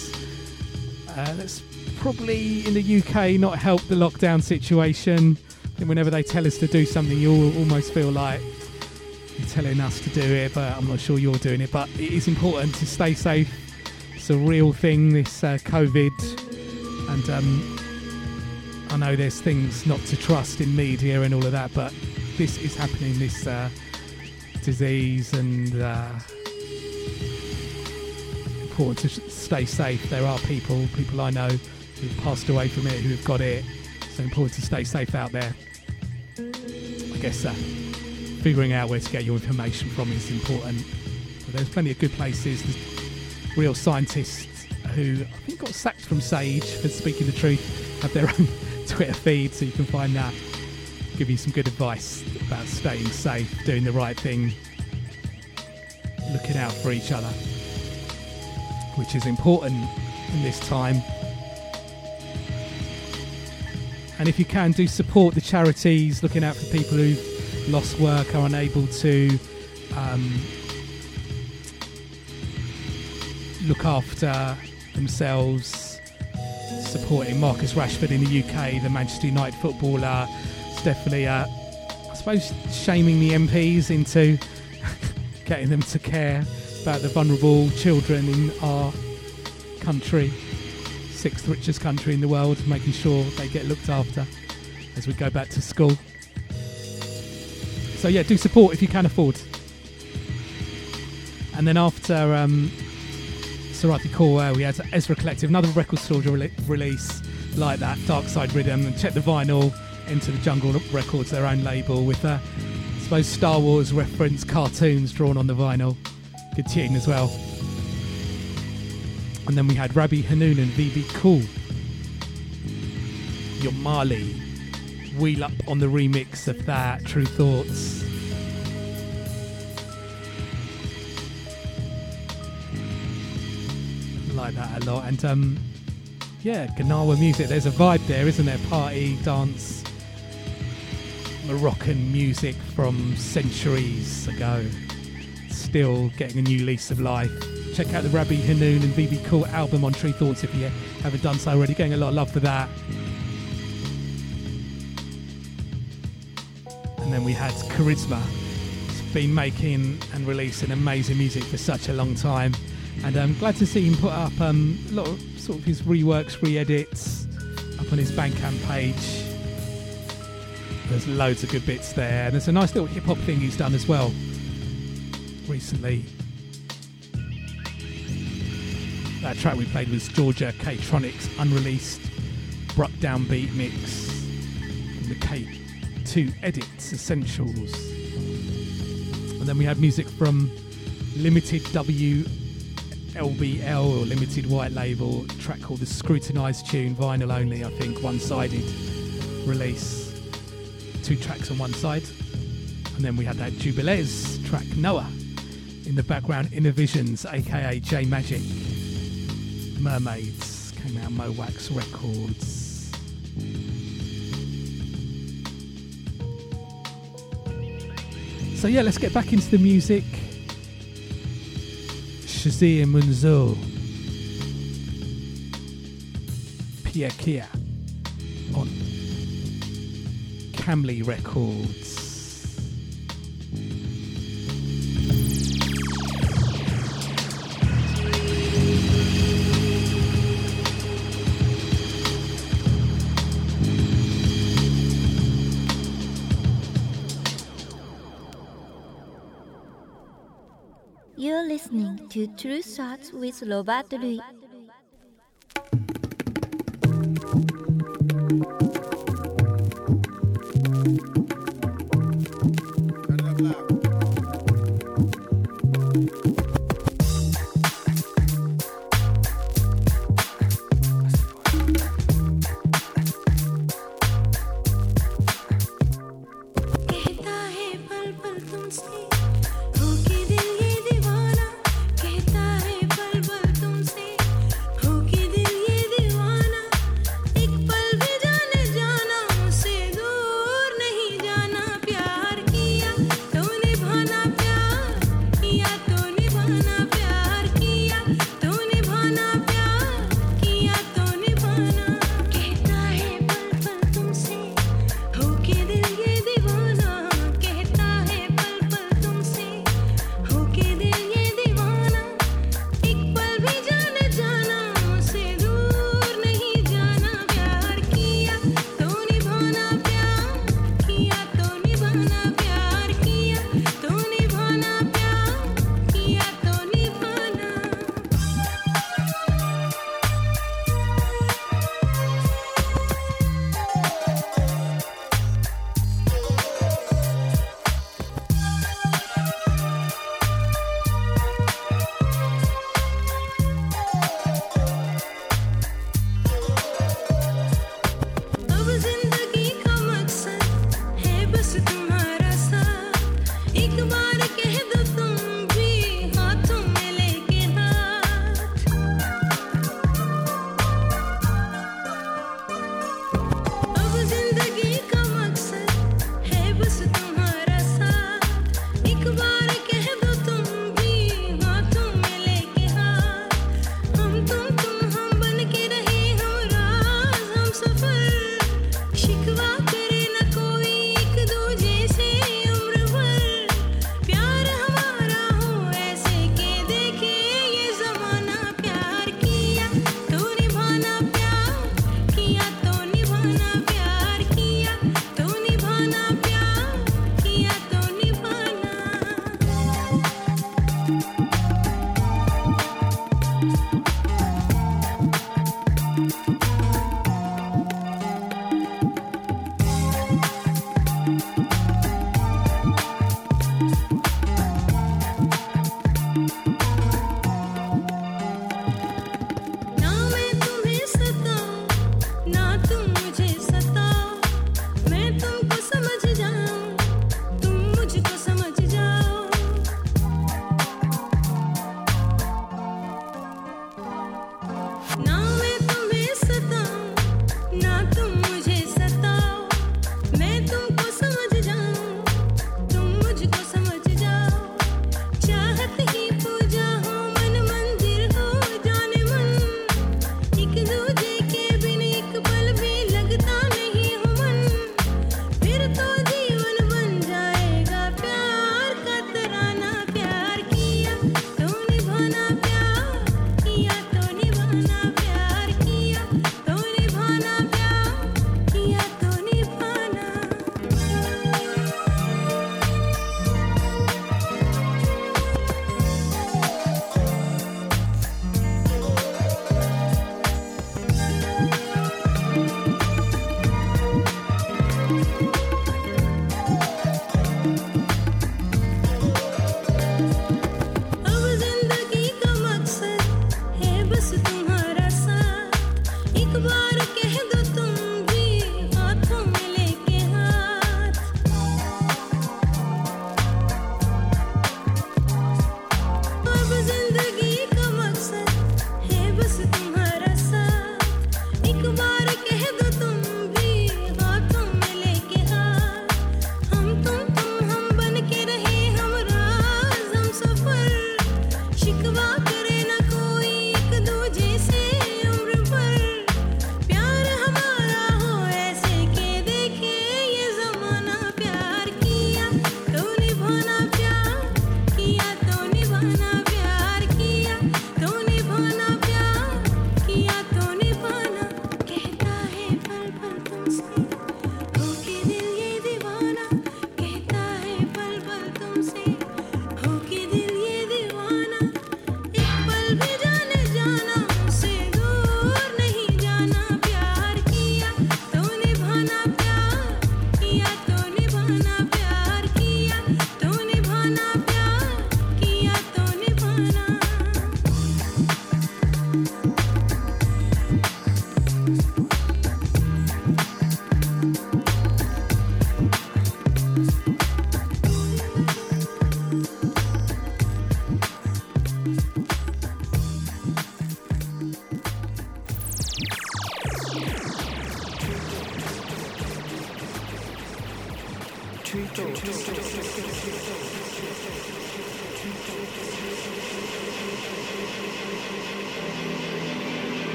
Uh, that's probably in the UK not helped the lockdown situation. Think whenever they tell us to do something, you almost feel like you're telling us to do it, but I'm not sure you're doing it. But it is important to stay safe it's a real thing, this uh, COVID. And um, I know there's things not to trust in media and all of that, but this is happening, this uh, disease, and uh, important to stay safe. There are people, people I know, who've passed away from it, who've got it. So important to stay safe out there. I guess uh, figuring out where to get your information from is important. But there's plenty of good places. There's real scientists who I think got sacked from Sage for speaking the truth have their own Twitter feed, so you can find that. Give you some good advice about staying safe, doing the right thing, looking out for each other, which is important in this time. And if you can, do support the charities, looking out for people who've lost work, are unable to um, look after themselves, supporting Marcus Rashford in the UK, the Manchester United footballer. It's definitely, uh, I suppose, shaming the MPs into getting them to care about the vulnerable children in our country, sixth richest country in the world, making sure they get looked after as we go back to school. So yeah, do support if you can afford. And then after um, Sarathy Korwar, we had Ezra Collective, another record store rele- release like that, Dark Side Rhythm, and check the vinyl, Enter the Jungle Records, their own label, with, uh, I suppose, Star Wars reference cartoons drawn on the vinyl. Good tune as well. And then we had Rabbi Hanun and VB Cool. Your Marley. Wheel up on the remix of that, Tru Thoughts. Like that a lot. And um yeah, Gnawa music. There's a vibe there, isn't there? Party, dance, Moroccan music from centuries ago. Still getting a new lease of life. Check out the Rabbi Hanun and BB Cool album on Tru Thoughts if you haven't done so already. Getting a lot of love for that. And then we had Karizma. He's been making and releasing amazing music for such a long time. And I'm glad to see him put up um, a lot of sort of his reworks, re-edits up on his Bandcamp page. There's loads of good bits there. And there's a nice little hip hop thing he's done as well recently. That track we played was Georgia K-Tronics unreleased Bruck Downbeat mix the K2 Edits Essentials. And then we had music from Limited W LBL or Limited White Label track called the Scrutinized Tune, vinyl only, I think, one sided release. Two tracks on one side. And then we had that Jubilees track Noah in the background, Innovisions, aka J Majik. Mermaids came out Mo Wax Records. So yeah, let's get back into the music. Shazia Munzo. Pia Kia on Camley Records. To Tru Thoughts with Robert Luis.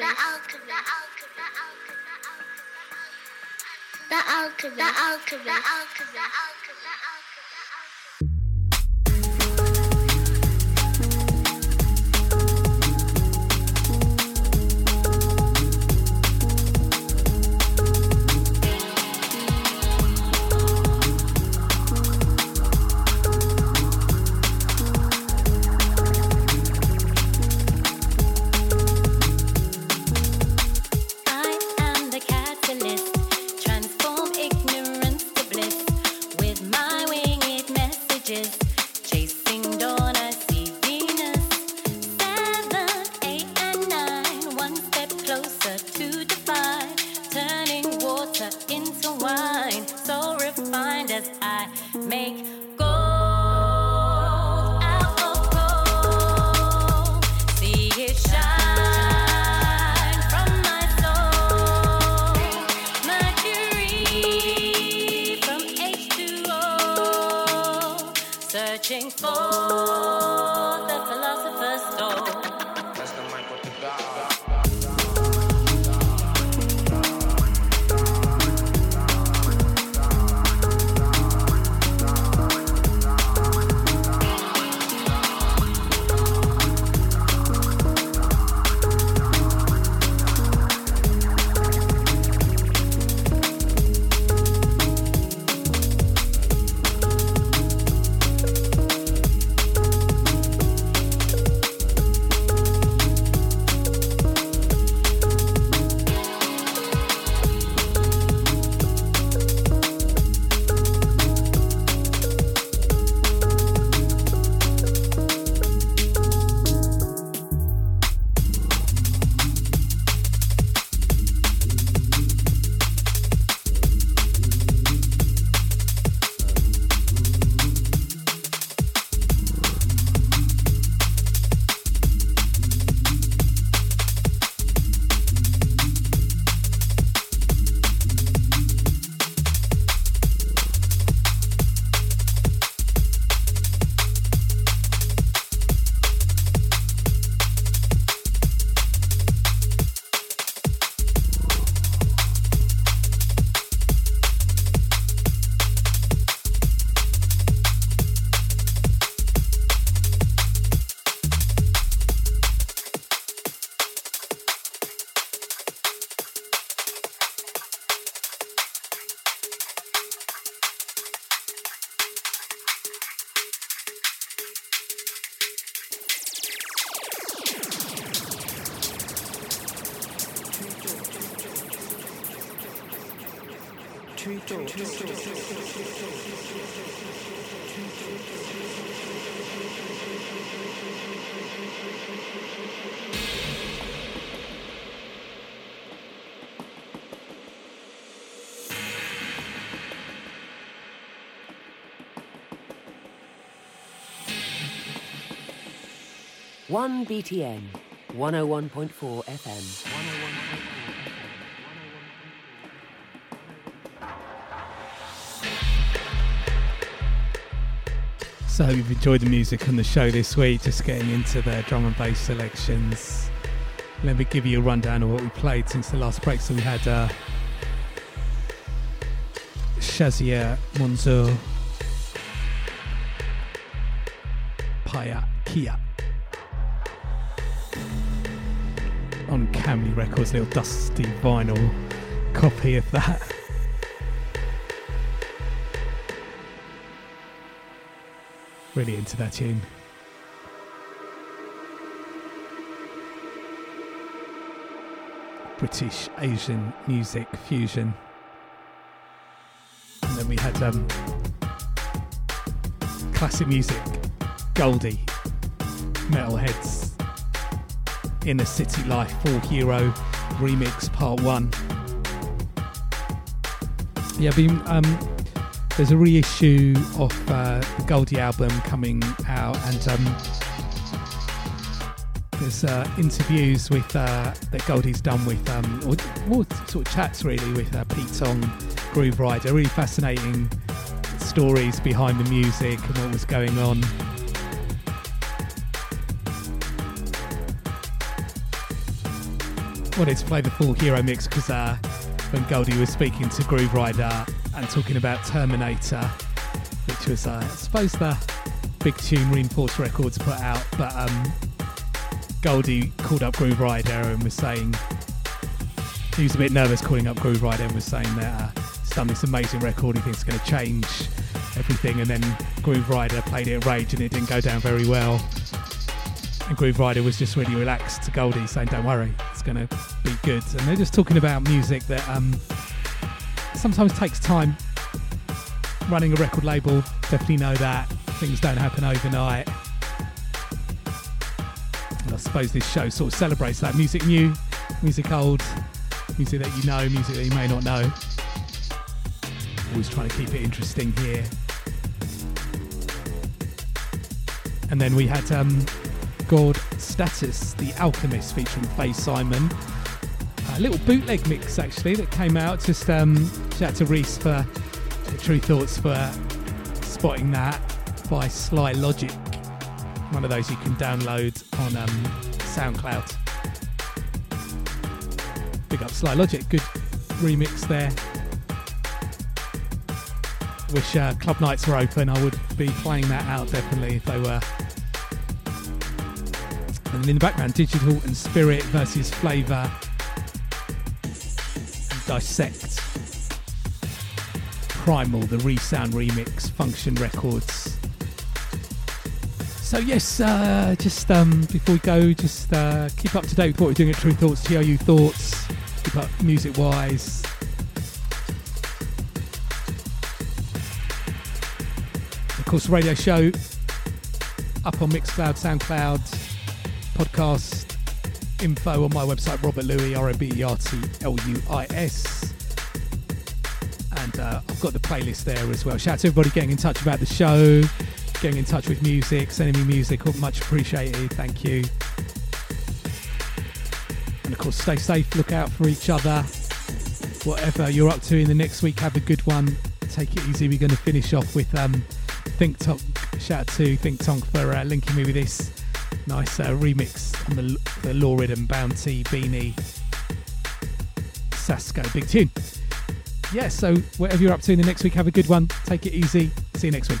alchemist. The alchemist. The alchemist. The alchemist. The alchemist. The alchemist. 1BTN 101.4 FM. So hope you've enjoyed the music on the show this week, just getting into the drum and bass selections. Let me give you a rundown of what we played since the last break. So we had uh, Shazia Monzo, Paya Kia Camley Records, little dusty vinyl copy of that. Really into that tune. British Asian music fusion. And then we had um, classic music, Goldie, Metalheads, Inner City Life, 4 Hero Remix Part 1. Yeah, been, um, there's a reissue of uh, the Goldie album coming out, and um, there's uh, interviews with uh, that Goldie's done with, um, or sort of chats really with uh, Pete Tong, Grooverider. Really fascinating stories behind the music and what was going on. Wanted to play the 4 Hero mix because uh, when Goldie was speaking to Grooverider and talking about Terminator, which was, uh, I suppose, the big tune Reinforced Records put out, but um, Goldie called up Grooverider and was saying he was a bit nervous calling up Grooverider and was saying that uh, he's done this amazing record, he thinks it's going to change everything, and then Grooverider played it Rage and it didn't go down very well. And Grooverider was just really relaxed to Goldie, saying, "Don't worry, it's going to be good." And they're just talking about music that um, sometimes takes time. Running a record label, definitely know that things don't happen overnight. And I suppose this show sort of celebrates that music new, music old, music that you know, music that you may not know. Always trying to keep it interesting here. And then we had um, God Status, The Alchemist, featuring Faye Simon. A little bootleg mix actually that came out. Just um, shout out to Reese for Tru Thoughts for spotting that by Sly Logic. One of those you can download on um, SoundCloud. Big up Sly Logic, good remix there. Wish uh, club nights were open. I would be playing that out definitely if they were. And in the background, Digital and Spirit versus Flavor Dissect. Primal, the Resound remix, Function Records. So yes, uh, just um, before we go, just uh, keep up to date with what we're doing at Tru Thoughts, TRU Thoughts. Keep up music-wise. Of course, radio show up on Mixcloud, SoundCloud, podcast info on my website, Robert Luis, R O B E R T L U I S. And uh, I've got the playlist there as well. Shout out to everybody getting in touch about the show, getting in touch with music, sending me music, much appreciated. Thank you. And of course, stay safe, look out for each other. Whatever you're up to in the next week, have a good one. Take it easy. We're going to finish off with um, Think Tonk. Shout out to Think Tonk for uh, linking me with this nice uh, remix on the, the Rhythm Bounty Beanie Sasko. Big tune. Yeah, so whatever you're up to in the next week, have a good one. Take it easy. See you next week.